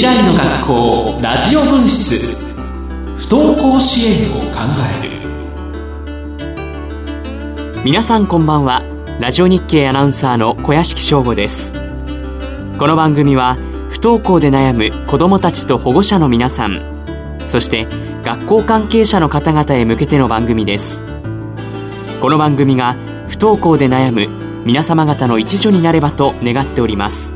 未来の学校ラジオ分室。不登校支援を考える。皆さんこんばんは。ラジオ日経アナウンサーの小屋敷翔吾です。この番組は不登校で悩む子どもたちと保護者の皆さんそして学校関係者の方々へ向けての番組です。この番組が不登校で悩む皆様方の一助になればと願っております。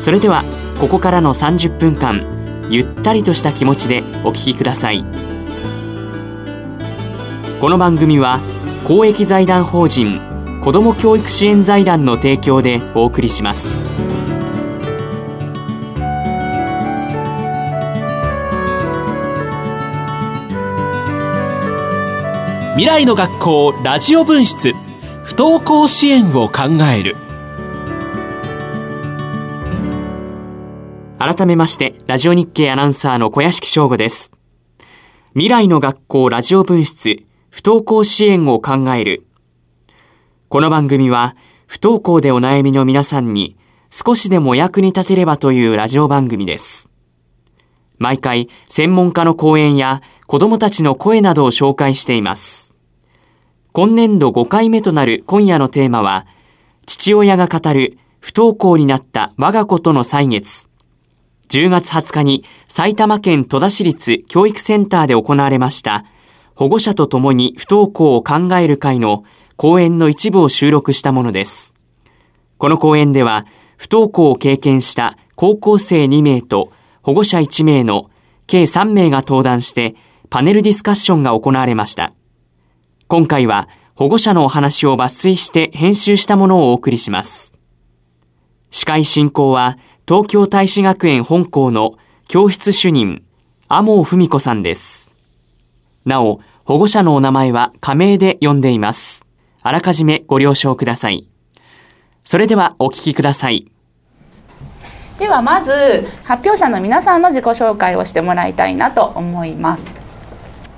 それではここからの30分間ゆったりとした気持ちでお聞きください。この番組は公益財団法人子ども教育支援財団の提供でお送りします。未来の学校ラジオ分室不登校支援を考える。改めまして、ラジオ日経アナウンサーの小屋敷翔吾です。未来の学校ラジオ分室、不登校支援を考える。この番組は、不登校でお悩みの皆さんに少しでもお役に立てればというラジオ番組です。毎回、専門家の講演や子供たちの声などを紹介しています。今年度5回目となる今夜のテーマは、父親が語る不登校になった我が子との歳月。10月20日に埼玉県戸田市立教育センターで行われました保護者と共に不登校を考える会の講演の一部を収録したものです。この講演では不登校を経験した高校生2名と保護者1名の計3名が登壇してパネルディスカッションが行われました。今回は保護者のお話を抜粋して編集したものをお送りします。司会進行は東京大使学園本校の教室主任、天尾文子さんです。なお、保護者のお名前は仮名で呼んでいます。あらかじめご了承ください。それではお聞きください。ではまず発表者の皆さんの自己紹介をしてもらいたいなと思います。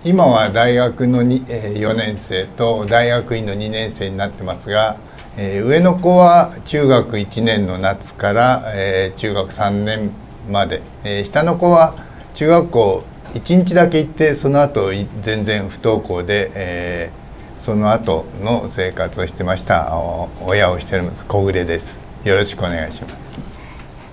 今は大学の4年生と大学院の2年生になってますがえー、上の子は中学1年の夏から、えー、中学3年まで、えー、下の子は中学校1日だけ行ってその後全然不登校で、えー、その後の生活をしてました。親をしております。小暮です。よろしくお願いします。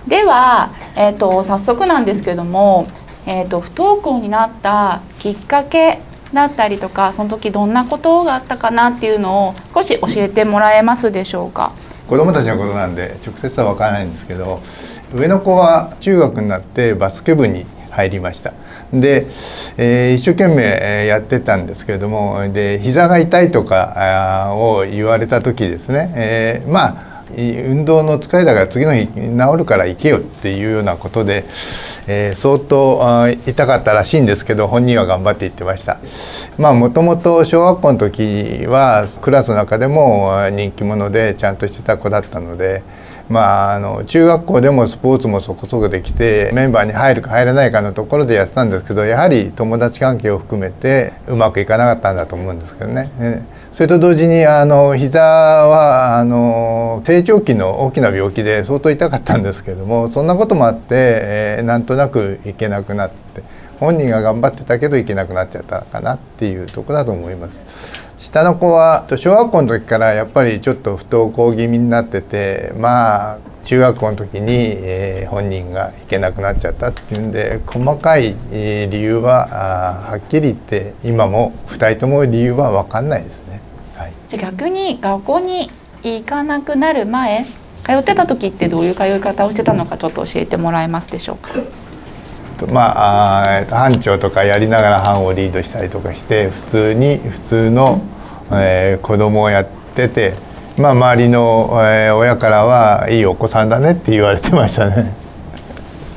では、えーと、早速なんですけども、えーと不登校になったきっかけだったりとかその時どんなことがあったかなっていうのを少し教えてもらえますでしょうか？子供たちのことなんで直接は分からないんですけど上の子は中学になってバスケ部に入りました。で、えー、一生懸命やってたんですけれどもで膝が痛いとかを言われた時ですね、えー、まあ運動の疲れだから次の日治るから行けよっていうようなことで、えー、相当痛かったらしいんですけど本人は頑張って行ってました。まあもともと小学校の時はクラスの中でも人気者でちゃんとしてた子だったのでまあ、あの中学校でもスポーツもそこそこできてメンバーに入るか入らないかのところでやってたんですけどやはり友達関係を含めてうまくいかなかったんだと思うんですけどね。それと同時にあの膝はあの成長期の大きな病気で相当痛かったんですけどもそんなこともあって、えー、なんとなく行けなくなって本人が頑張ってたけど行けなくなっちゃったかなっていうとこだと思います。下の子は小学校の時からやっぱりちょっと不登校気味になっててまあ中学校の時に、えー、本人が行けなくなっちゃったっていうんで細かい、えー、理由はあはっきり言って今も2人とも理由は分かんないですね。じゃ逆に学校に行かなくなる前通ってた時ってどういう通い方をしてたのかちょっと教えてもらえますでしょうか？まあ、あ班長とかやりながら班をリードしたりとかして普通に普通の、えー、子供をやってて、まあ、周りの、えー、親からはいいお子さんだねって言われてましたね。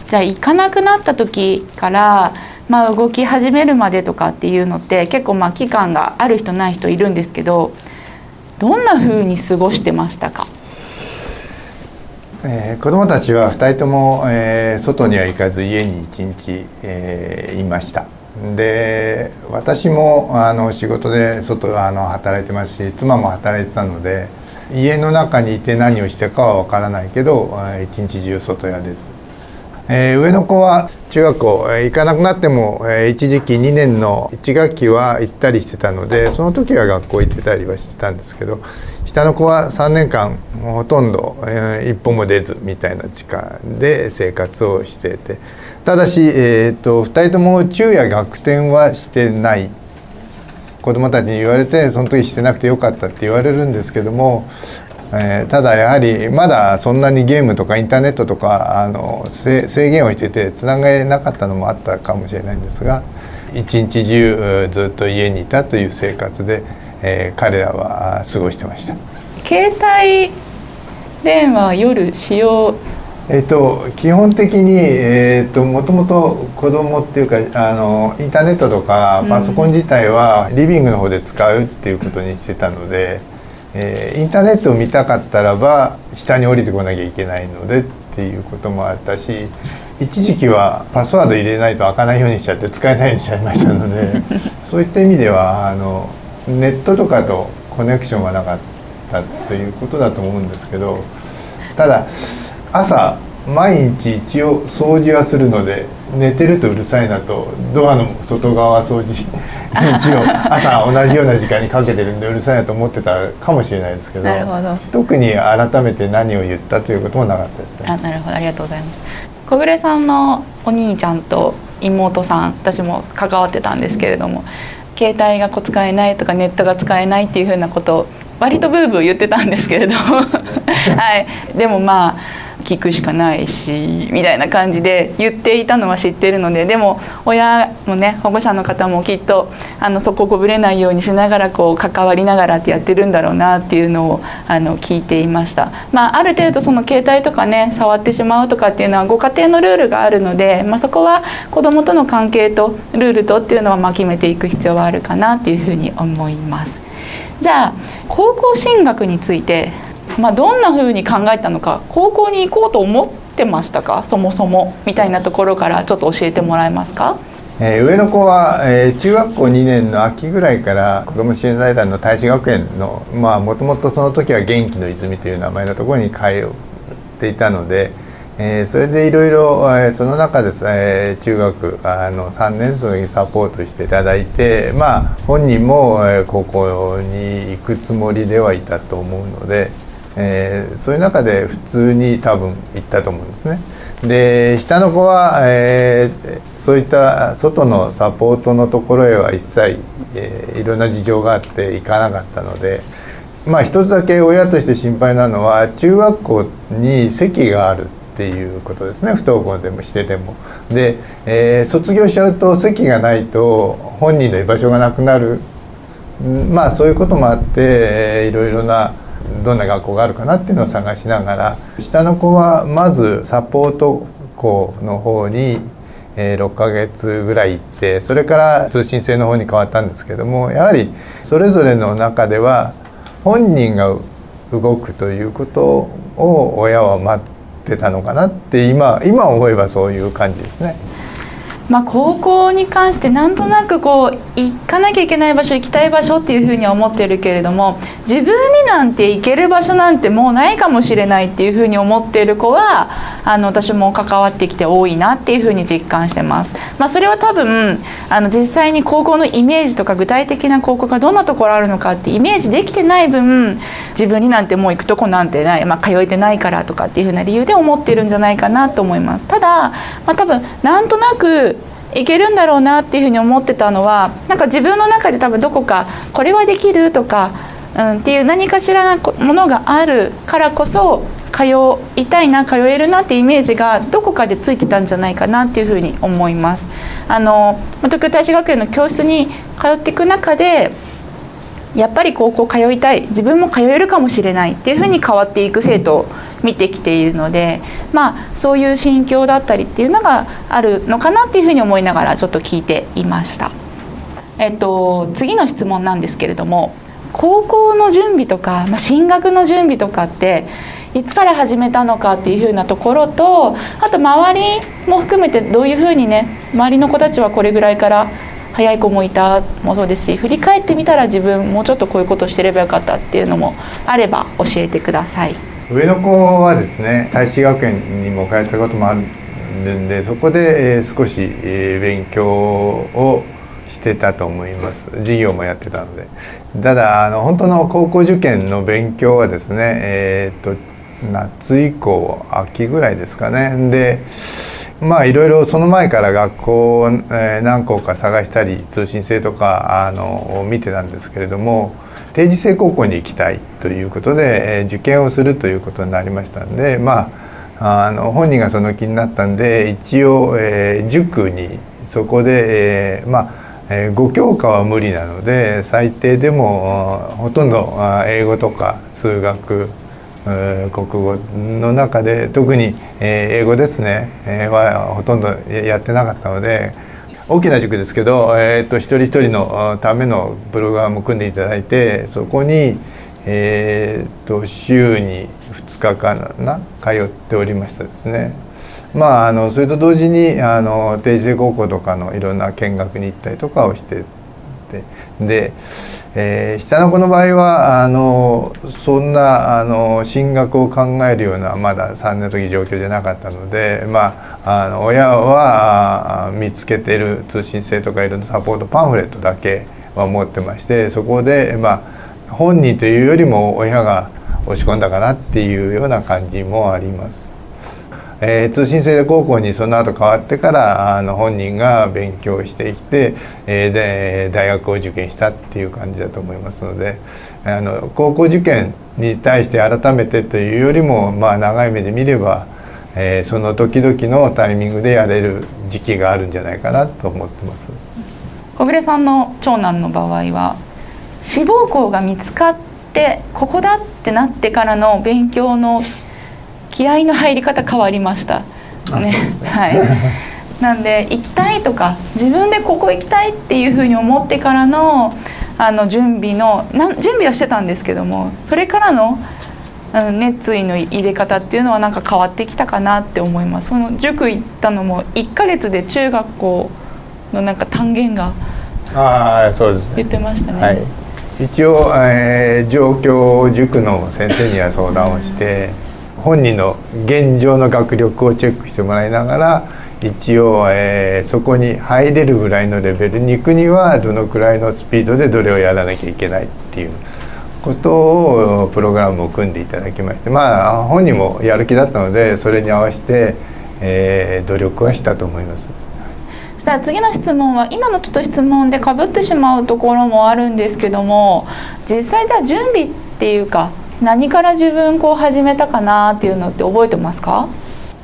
じゃあ行かなくなった時からまあ、動き始めるまでとかっていうのって結構まあ期間がある人ない人いるんですけどどんなふうに過ごしてましたか、えー、子どもたちは2人とも、えー、外には行かず家に1日、えー、いましたで私もあの仕事で外あの働いてますし妻も働いてたので家の中にいて何をしてかは分からないけど一日中外屋です。えー、上の子は中学校、行かなくなっても、一時期2年の1学期は行ったりしてたのでその時は学校行ってたりはしてたんですけど下の子は3年間ほとんど、一歩も出ずみたいな時間で生活をしててただし、えーと、と2人とも昼夜逆転はしてない。子どもたちに言われてその時してなくてよかったって言われるんですけどもえー、ただやはりまだそんなにゲームとかインターネットとかあの制限をしててつながれなかったのもあったかもしれないんですが一日中ずっと家にいたという生活で、えー、彼らは過ごしてました。携帯電話夜使用えっと、基本的に、えーと、もともと子供っていうかあのインターネットとかパソコン自体はリビングの方で使うっていうことにしてたので、えー、インターネットを見たかったらば下に降りてこなきゃいけないのでっていうこともあったし一時期はパスワード入れないと開かないようにしちゃって使えないようにしちゃいましたので そういった意味ではあのネットとかとコネクションがなかったということだと思うんですけどただ朝毎日一応掃除はするので寝てるとうるさいなとドアの外側掃除 電を朝同じような時間にかけてるんでうるさいなと思ってたかもしれないですけど特に改めて何を言ったということもなかったです。ね。あなるほどありがとうございます。小暮さんのお兄ちゃんと妹さん私も関わってたんですけれども携帯が使えないとかネットが使えないっていうふうなことを割とブーブー言ってたんですけれども。はい。でもまあ聞くしかないしみたいな感じで言っていたのは知ってるのででも親もね保護者の方もきっとあのそここぶれないようにしながらこう関わりながらってやってるんだろうなっていうのをあの聞いていました、まあ、ある程度その携帯とかね触ってしまうとかっていうのはご家庭のルールがあるので、まあ、そこは子どもとの関係とルールとっていうのはま決めていく必要はあるかなっていうふうに思います。じゃあ高校進学についてまあ、どんなふうに考えたのか高校に行こうと思ってましたかそもそもみたいなところからちょっと教えてもらえますか？えー、上の子は、えー、中学校2年の秋ぐらいから子ども支援財団の大使学園のもともとその時は元気の泉という名前のところに通っていたので、えー、それでいろいろその中で、えー、中学あの3年生にサポートしていただいてまあ本人も、えー、高校に行くつもりではいたと思うので。えー、そういう中で普通に多分行ったと思うんですね。で下の子は、えー、そういった外のサポートのところへは一切、えー、いろんな事情があって行かなかったのでまあ一つだけ親として心配なのは中学校に席があるっていうことですね不登校でもしてても。で、えー、卒業しちゃうと席がないと本人の居場所がなくなるまあそういうこともあって、えー、いろいろなどんな学校があるかなっていうのを探しながら下の子はまずサポート校の方に6ヶ月ぐらい行ってそれから通信制の方に変わったんですけどもやはりそれぞれの中では本人が動くということを親は待ってたのかなって今今思えばそういう感じですね。まあ、高校に関してなんとなくこう行かなきゃいけない場所行きたい場所っていうふうには思ってるけれども自分になんて行ける場所なんてもうないかもしれないっていうふうに思っている子はあの私も関わってきて多いなっていうふうに実感してます。まあ、それは多分あの実際に高校のイメージとか具体的な高校がどんなところあるのかってイメージできてない分自分になんてもう行くとこなんてない、まあ、通えてないからとかっていうふうな理由で思ってるんじゃないかなと思います。ただ、まあ、多分なんとなくいけるんだろうなっていうふうに思ってたのはなんか自分の中で多分どこかこれはできるとか、うん、っていう何かしらのものがあるからこそ通いたいな通えるなっていうイメージがどこかでついてたんじゃないかなっていうふうに思います。あの東京大使学園の教室に通っていく中でやっぱり高校通いたい自分も通えるかもしれないっていうふうに変わっていく生徒を見てきているのでまあそういう心境だったりっていうのがあるのかなっていうふうに思いながらちょっと聞いていました。えっと、次の質問なんですけれども高校の準備とか、まあ、進学の準備とかっていつから始めたのかっていうふうなところとあと周りも含めてどういうふうにね周りの子たちはこれぐらいから早い子もいたもそうですし振り返ってみたら自分もうちょっとこういうことしてればよかったっていうのもあれば教えてください。上の子はですね大使学園にも通ったこともあるんでそこで、えー、少し、えー、勉強をしてたと思います。授業もやってたので。ただあの本当の高校受験の勉強はですねえー、っと夏以降秋ぐらいですかね。でまあいろいろその前から学校を、何校か探したり通信制とかあの見てたんですけれども定時制高校に行きたいということで、受験をするということになりましたんでまああの本人がその気になったんで一応、えー、塾にそこで、えー、まあえー、5教科は無理なので最低でもほとんど英語とか数学国語の中で特に英語ですねはほとんどやってなかったので大きな塾ですけど、えー、と一人一人のためのプログラムを組んでいただいてそこに、えー、と週に2日間な通っておりましたですね。まあ、あのそれと同時にあの定時制高校とかのいろんな見学に行ったりとかをしててでえー、下の子の場合はあのそんなあの進学を考えるようなまだ3年の時状況じゃなかったので、まあ、あの親は見つけてる通信制とかいろんなサポートパンフレットだけは持ってましてそこで、まあ、本人というよりも親が押し込んだかなっていうような感じもあります。えー、通信制高校にその後変わってからあの本人が勉強してきて、えー、で大学を受験したっていう感じだと思いますのであの高校受験に対して改めてというよりも、まあ、長い目で見れば、えー、その時々のタイミングでやれる時期があるんじゃないかなと思ってます。小暮さんの長男の場合は志望校が見つかってここだってなってからの勉強の気合の入り方変わりました。ね。はい。なんで行きたいとか自分でここ行きたいっていうふうに思ってからのあの準備のな準備はしてたんですけどもそれからのあの熱意の入れ方っていうのはなんか変わってきたかなって思います。その塾行ったのも1か月で中学校のなんか単元があそうです、ね、言ってましたね、はい、一応、えー、状況塾の先生には相談をして、本人の現状の学力をチェックしてもらいながら一応、えー、そこに入れるぐらいのレベルに行くにはどのくらいのスピードでどれをやらなきゃいけないっていうことをプログラムを組んでいただきましてまあ本人もやる気だったのでそれに合わせて、えー、努力はしたと思います。そしたら次の質問は今のちょっと質問でかぶってしまうところもあるんですけども実際じゃあ準備っていうか何から自分こう始めたかなっていうのって覚えてますか？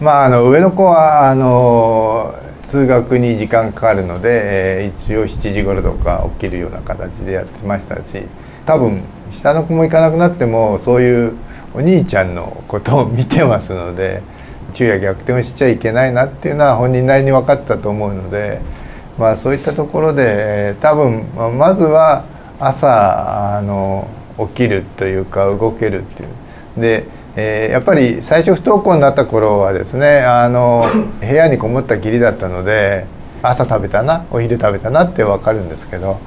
まああの上の子はあの通学に時間かかるので、えー、一応7時頃とか起きるような形でやってましたし多分下の子も行かなくなってもそういうお兄ちゃんのことを見てますので昼夜逆転をしちゃいけないなっていうのは本人なりに分かったと思うので、まあ、そういったところで多分まずは朝あの起きるというか動けるっていうで、えー、やっぱり最初不登校になった頃はですねあの 部屋にこもったきりだったので朝食べたなお昼食べたなって分かるんですけど、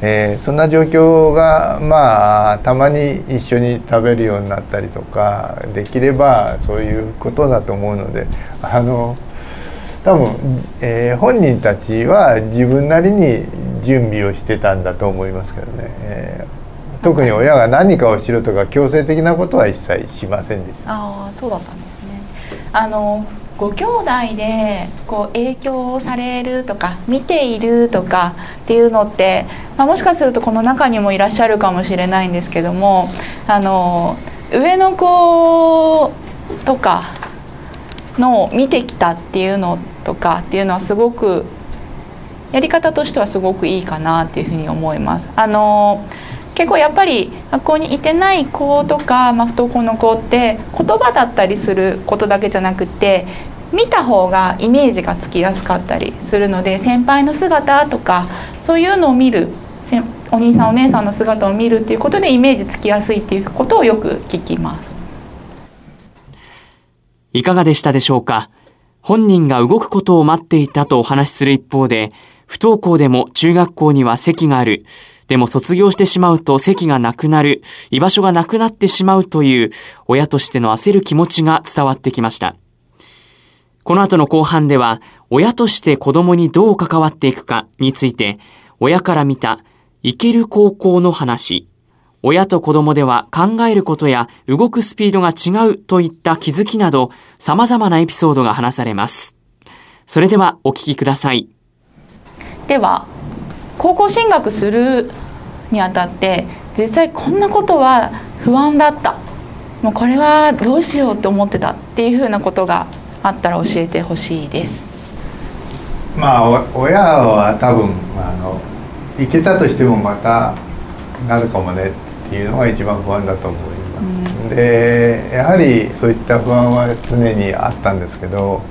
えー、そんな状況がまあたまに一緒に食べるようになったりとかできればそういうことだと思うのであの多分、えー、本人たちは自分なりに準備をしてたんだと思いますけどね。えー特に親が何かをしろとか強制的なことは一切しませんでしたああそうだったんですねあのご兄弟でこう影響されるとか見ているとかっていうのって、まあ、もしかするとこの中にもいらっしゃるかもしれないんですけどもあの上の子とかの見てきたっていうのとかっていうのはすごくやり方としてはすごくいいかなっていうふうに思います。あの結構やっぱり学校にいてない子とか、まあ、不登校の子って言葉だったりすることだけじゃなくて見た方がイメージがつきやすかったりするので先輩の姿とかそういうのを見るお兄さんお姉さんの姿を見るっていうことでイメージつきやすいっていうことをよく聞きます。いかがでしたでしょうか？本人が動くことを待っていたとお話しする一方で不登校でも中学校には席がある。でも卒業してしまうと席がなくなる、居場所がなくなってしまうという親としての焦る気持ちが伝わってきました。この後の後半では、親として子供にどう関わっていくかについて、親から見た、行ける高校の話、親と子供では考えることや動くスピードが違うといった気づきなど様々なエピソードが話されます。それではお聞きください。では、高校進学するにあたって実際こんなことは不安だった。もうこれはどうしようって思ってたっていうふうなことがあったら教えてほしいです。まあ親は多分あの行けたとしてもまたなるかもねっていうのが一番不安だと思います、うん、でやはりそういった不安は常にあったんですけど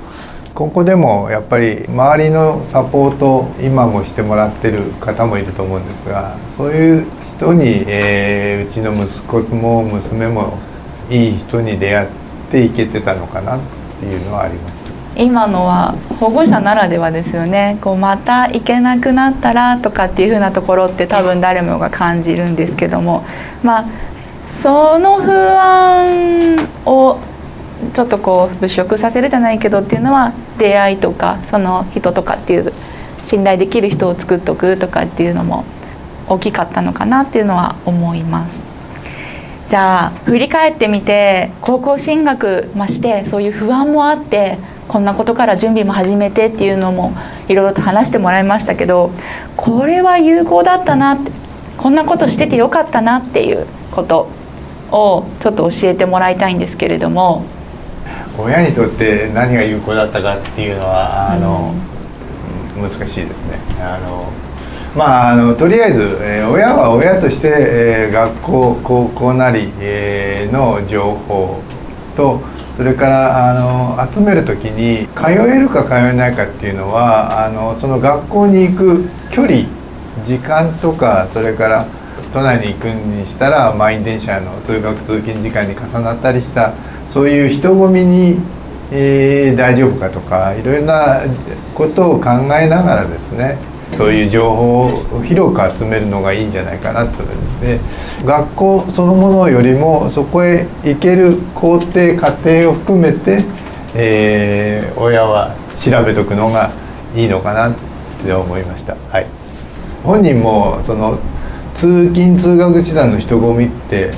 ここでもやっぱり周りのサポート今もしてもらってる方もいると思うんですがそういう人に、えー、うちの息子も娘もいい人に出会っていけてたのかなっていうのはあります。今のは保護者ならではですよねこうまた行けなくなったらとかっていうふうなところって多分誰もが感じるんですけどもまあその不安をちょっとこう払拭させるじゃないけどっていうのは出会いとかその人とかっていう信頼できる人を作っておくとかっていうのも大きかったのかなっていうのは思います。じゃあ振り返ってみて高校進学ましてそういう不安もあってこんなことから準備も始めてっていうのもいろいろと話してもらいましたけどこれは有効だったなってこんなことしててよかったなっていうことをちょっと教えてもらいたいんですけれども親にとって何が有効だったかっていうのはあの、うん、難しいですね。あのまあ、あのとりあえず、えー、親は親として、えー、学校高校なり、えー、の情報とそれからあの集める時に通えるか通えないかっていうのはあのその学校に行く距離時間とかそれから都内に行くにしたら満員電車の通学通勤時間に重なったりしたそういう人混みに、えー、大丈夫かとかいろいろなことを考えながらですねそういう情報を広く集めるのがいいんじゃないかなとで学校そのものよりもそこへ行ける工程過程を含めて、えー、親は調べとくのがいいのかなって思いました。はい、本人もその通勤通学手段の人混みって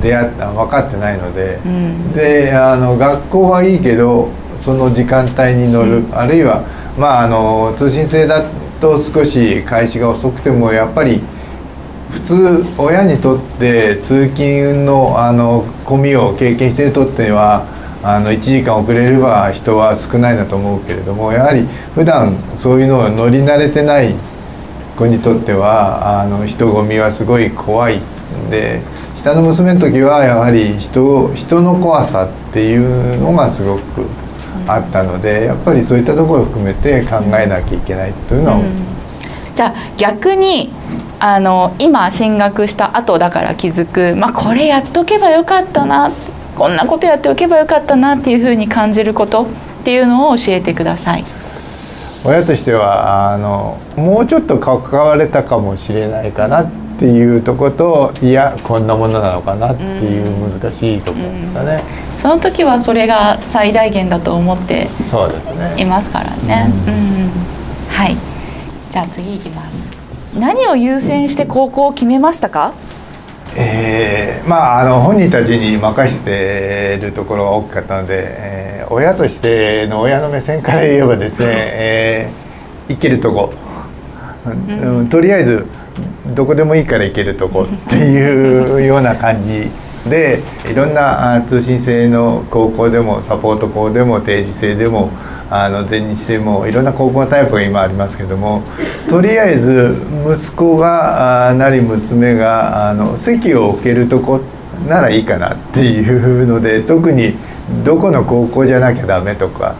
出会った分かってないので、うん、であの学校はいいけどその時間帯に乗る、うん、あるいはまああの通信制だと少し開始が遅くてもやっぱり普通親にとって通勤のあの混みを経験しているとってはあの1時間遅れれば人は少ないなと思うけれどもやはり普段そういうのを乗り慣れてない子にとってはあの人混みはすごい怖いで下の娘の時はやはり人人の怖さっていうのがすごくあったのでやっぱりそういったところを含めて考えなきゃいけないというのは、うん、じゃあ逆にあの今進学した後だから気づく、まあ、これやっとけばよかったなこんなことやっておけばよかったなっていうふうに感じることっていうのを教えてください。親としてはあのもうちょっと関われたかもしれないかなっていうとこといやこんなものなのかなっていう難しいところですかね、うん。うん、その時はそれが最大限だと思っていますからね。うん、うん、はい。じゃあ次いきます。何を優先して高校を決めましたか？えー、まああの本人たちに任せてるところが大きかったので、えー、親としての親の目線から言えばですね、えー、生きるとこ、うん、とりあえずどこでもいいから行けるとこっていうような感じでいろんな通信制の高校でもサポート校でも定時制でもあの全日制もいろんな高校タイプが今ありますけどもとりあえず息子がなり娘があの席を置けるとこならいいかなっていうので特にどこの高校じゃなきゃダメとか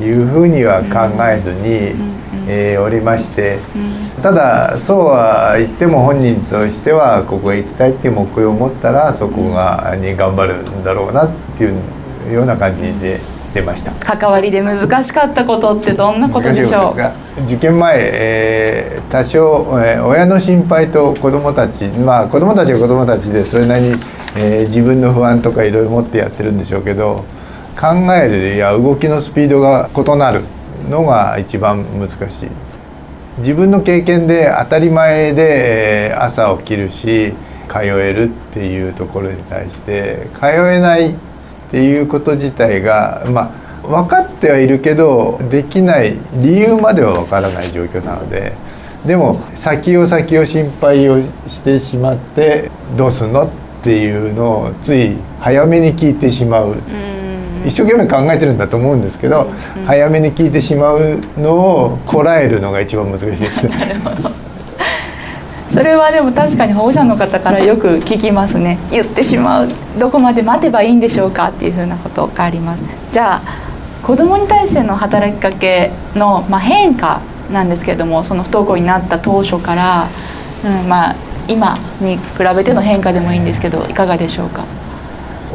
いうふうには考えずに、えー、おりまして。ただそうは言っても本人としてはここへ行きたいっていう目標を持ったらそこがに頑張るんだろうなっていうような感じで出ました。関わりで難しかったことってどんなことでしょう？受験前、えー、多少、えー、親の心配と子どもたちまあ子どもたちは子どもたちでそれなりに、えー、自分の不安とかいろいろ持ってやってるんでしょうけど考えるや動きのスピードが異なるのが一番難しい。自分の経験で当たり前で朝起きるし通えるっていうところに対して通えないっていうこと自体がまあ分かってはいるけどできない理由までは分からない状況なのででも先を先を心配をしてしまってどうすんのっていうのをつい早めに聞いてしまう。一生懸命考えてるんだと思うんですけど、早めに聞いてしまうのをこらえるのが一番難しいです。それはでも確かに保護者の方からよく聞きますね。言ってしまう。どこまで待てばいいんでしょうかっていうふうなことがあります。じゃあ子どもに対しての働きかけの、まあ、変化なんですけれどもその不登校になった当初から、うんまあ、今に比べての変化でもいいんですけどいかがでしょうか？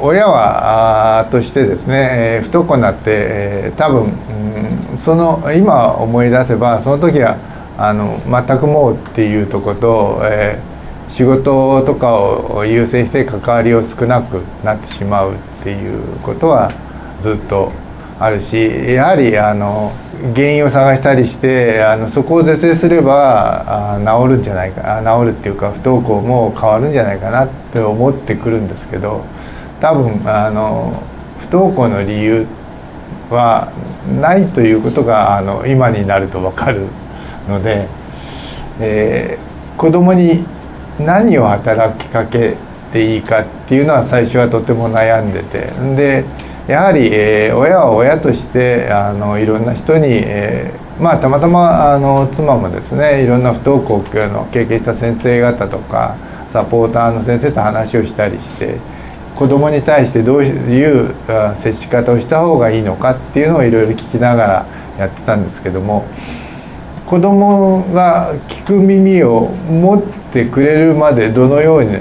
親はとしてですね、えー、不登校になって、えー、多分、うん、その今思い出せばその時はあの全くもうっていうとこと、えー、仕事とかを優先して関わりを少なくなってしまうっていうことはずっとあるしやはりあの原因を探したりしてあのそこを是正すればあ治るんじゃないか治るっていうか不登校も変わるんじゃないかなって思ってくるんですけど多分あの不登校の理由はないということがあの今になると分かるので、えー、子供に何を働きかけていいかっていうのは最初はとても悩んでてでやはり、えー、親は親としてあのいろんな人に、えー、まあたまたまあの妻もですねいろんな不登校の経験した先生方とかサポーターの先生と話をしたりして子供に対してどういう接し方をした方がいいのかっていうのをいろいろ聞きながらやってたんですけども子供が聞く耳を持ってくれるまでどのように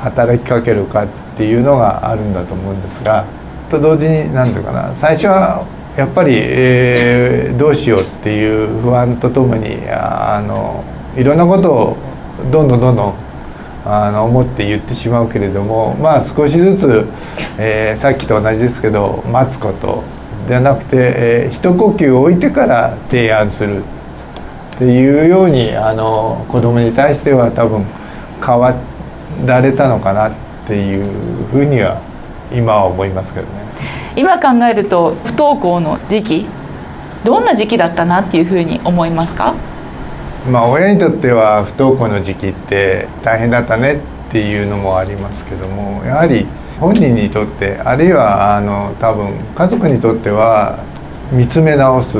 働きかけるかっていうのがあるんだと思うんですが。と同時に何ていうかな最初はやっぱり、えー、どうしようっていう不安とともにあのいろんなことをどんどんどんどんあの思って言ってしまうけれどもまあ少しずつ、えー、さっきと同じですけど待つことではなくて、えー、一呼吸置いてから提案するっていうようにあの子供に対しては多分変わられたのかなっていうふうには今は思いますけどね。今考えると不登校の時期どんな時期だったなっていうふうに思いますか？まあ親にとっては不登校の時期って大変だったねっていうのもありますけどもやはり本人にとってあるいはあの多分家族にとっては見つめ直す。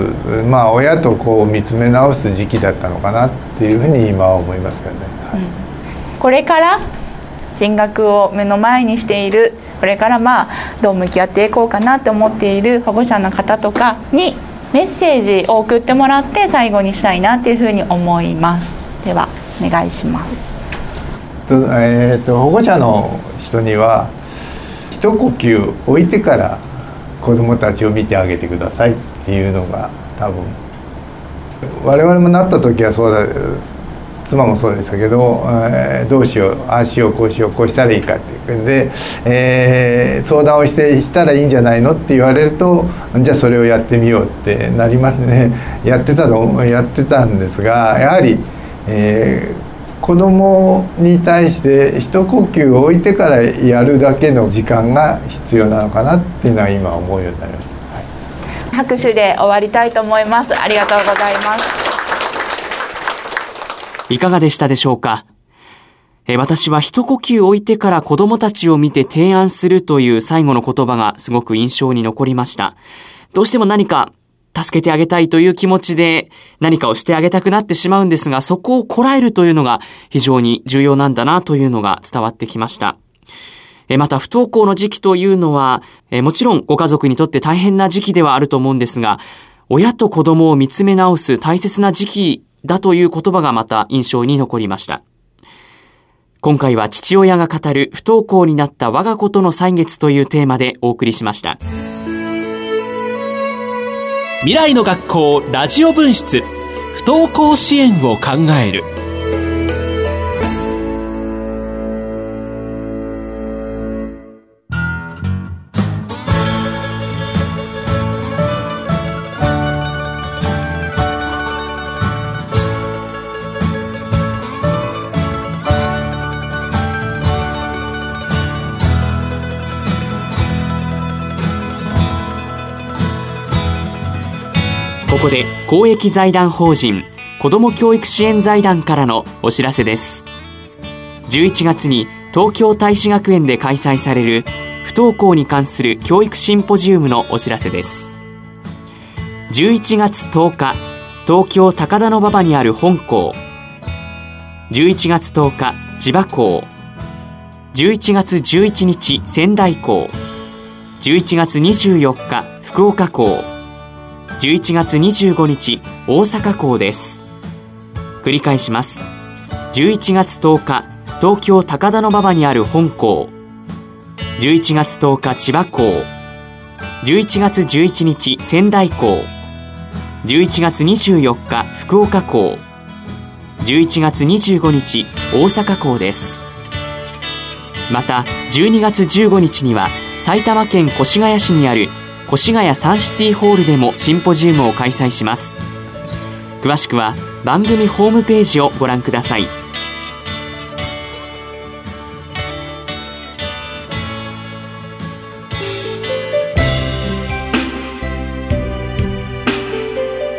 まあ親とこう見つめ直す時期だったのかなっていうふうに今は思いますけどね、はい。うん、これから進学を目の前にしているこれからまあどう向き合っていこうかなって思っている保護者の方とかにメッセージを送ってもらって最後にしたいなっていうふうに思います。ではお願いします。えーと、保護者の人には一呼吸置いてから子どもたちを見てあげてくださいっていうのが多分我々もなった時はそうだ妻もそうでしたけど、えー、どうしようああしようこうしようこうしたらいいかっていうんで、えー、相談をしてしたらいいんじゃないのって言われるとじゃあそれをやってみようってなりますね。やってたのやってたんですがやはり、えー、子供に対して一呼吸を置いてからやるだけの時間が必要なのかなっていうのは今思うようになります。拍手で終わりたいと思います。ありがとうございます。いかがでしたでしょうか？え私は一呼吸置いてから子供たちを見て提案するという最後の言葉がすごく印象に残りました。どうしても何か助けてあげたいという気持ちで何かをしてあげたくなってしまうんですが、そこをこらえるというのが非常に重要なんだなというのが伝わってきました。また不登校の時期というのは、もちろんご家族にとって大変な時期ではあると思うんですが、親と子供を見つめ直す大切な時期だという言葉がまた印象に残りました。今回は父親が語る不登校になった我が子との歳月というテーマでお送りしました。未来の学校ラジオ分室。不登校支援を考える。ここで公益財団法人子ども教育支援財団からのお知らせです。11月に東京大使学園で開催される不登校に関する教育シンポジウムのお知らせです。11月10日東京高田馬場にある本校。11月10日千葉校。11月11日仙台校。11月24日福岡校。11月25日大阪校です。繰り返します。11月10日東京高田馬場にある本校11月10日千葉校11月11日仙台校11月24日福岡校11月25日大阪校です。また12月15日には埼玉県越谷市にある越谷サンシティホールでもシンポジウムを開催します。詳しくは番組ホームページをご覧ください。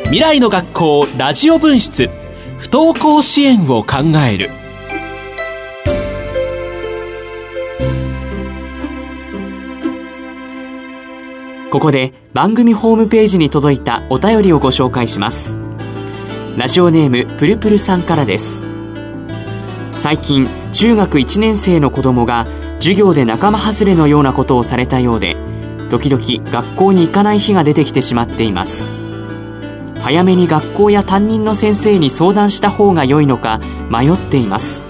未来の学校ラジオ分室不登校支援を考える。ここで番組ホームページに届いたお便りをご紹介します。ラジオネームプルプルさんからです。最近中学1年生の子供が授業で仲間外れのようなことをされたようで時々学校に行かない日が出てきてしまっています。早めに学校や担任の先生に相談した方が良いのか迷っています。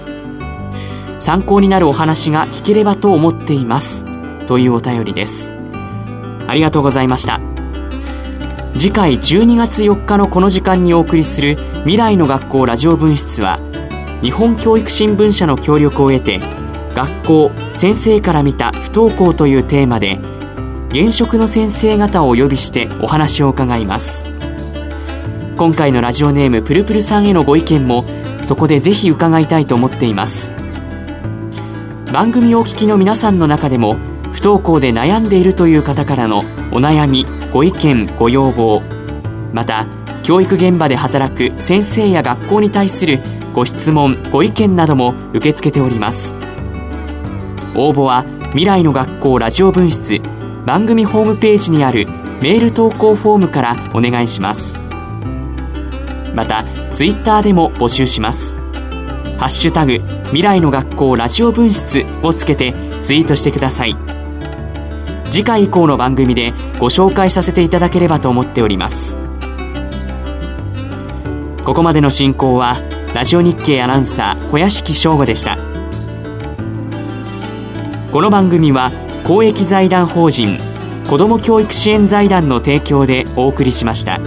参考になるお話が聞ければと思っています。というお便りです。ありがとうございました。次回12月4日のこの時間にお送りする未来の学校ラジオ分室は日本教育新聞社の協力を得て学校先生から見た不登校というテーマで現職の先生方をお呼びしてお話を伺います。今回のラジオネームプルプルさんへのご意見もそこでぜひ伺いたいと思っています。番組をお聞きの皆さんの中でも不登校で悩んでいるという方からのお悩みご意見ご要望。また教育現場で働く先生や学校に対するご質問ご意見なども受け付けております。応募は未来の学校ラジオ分室番組ホームページにあるメール投稿フォームからお願いします。またツイッターでも募集します。ハッシュタグ未来の学校ラジオ分室をつけてツイートしてください。次回以降の番組でご紹介させていただければと思っておりますここまでの進行はラジオ日経アナウンサー小屋敷翔吾でしたこの番組は公益財団法人子ども教育支援財団の提供でお送りしました。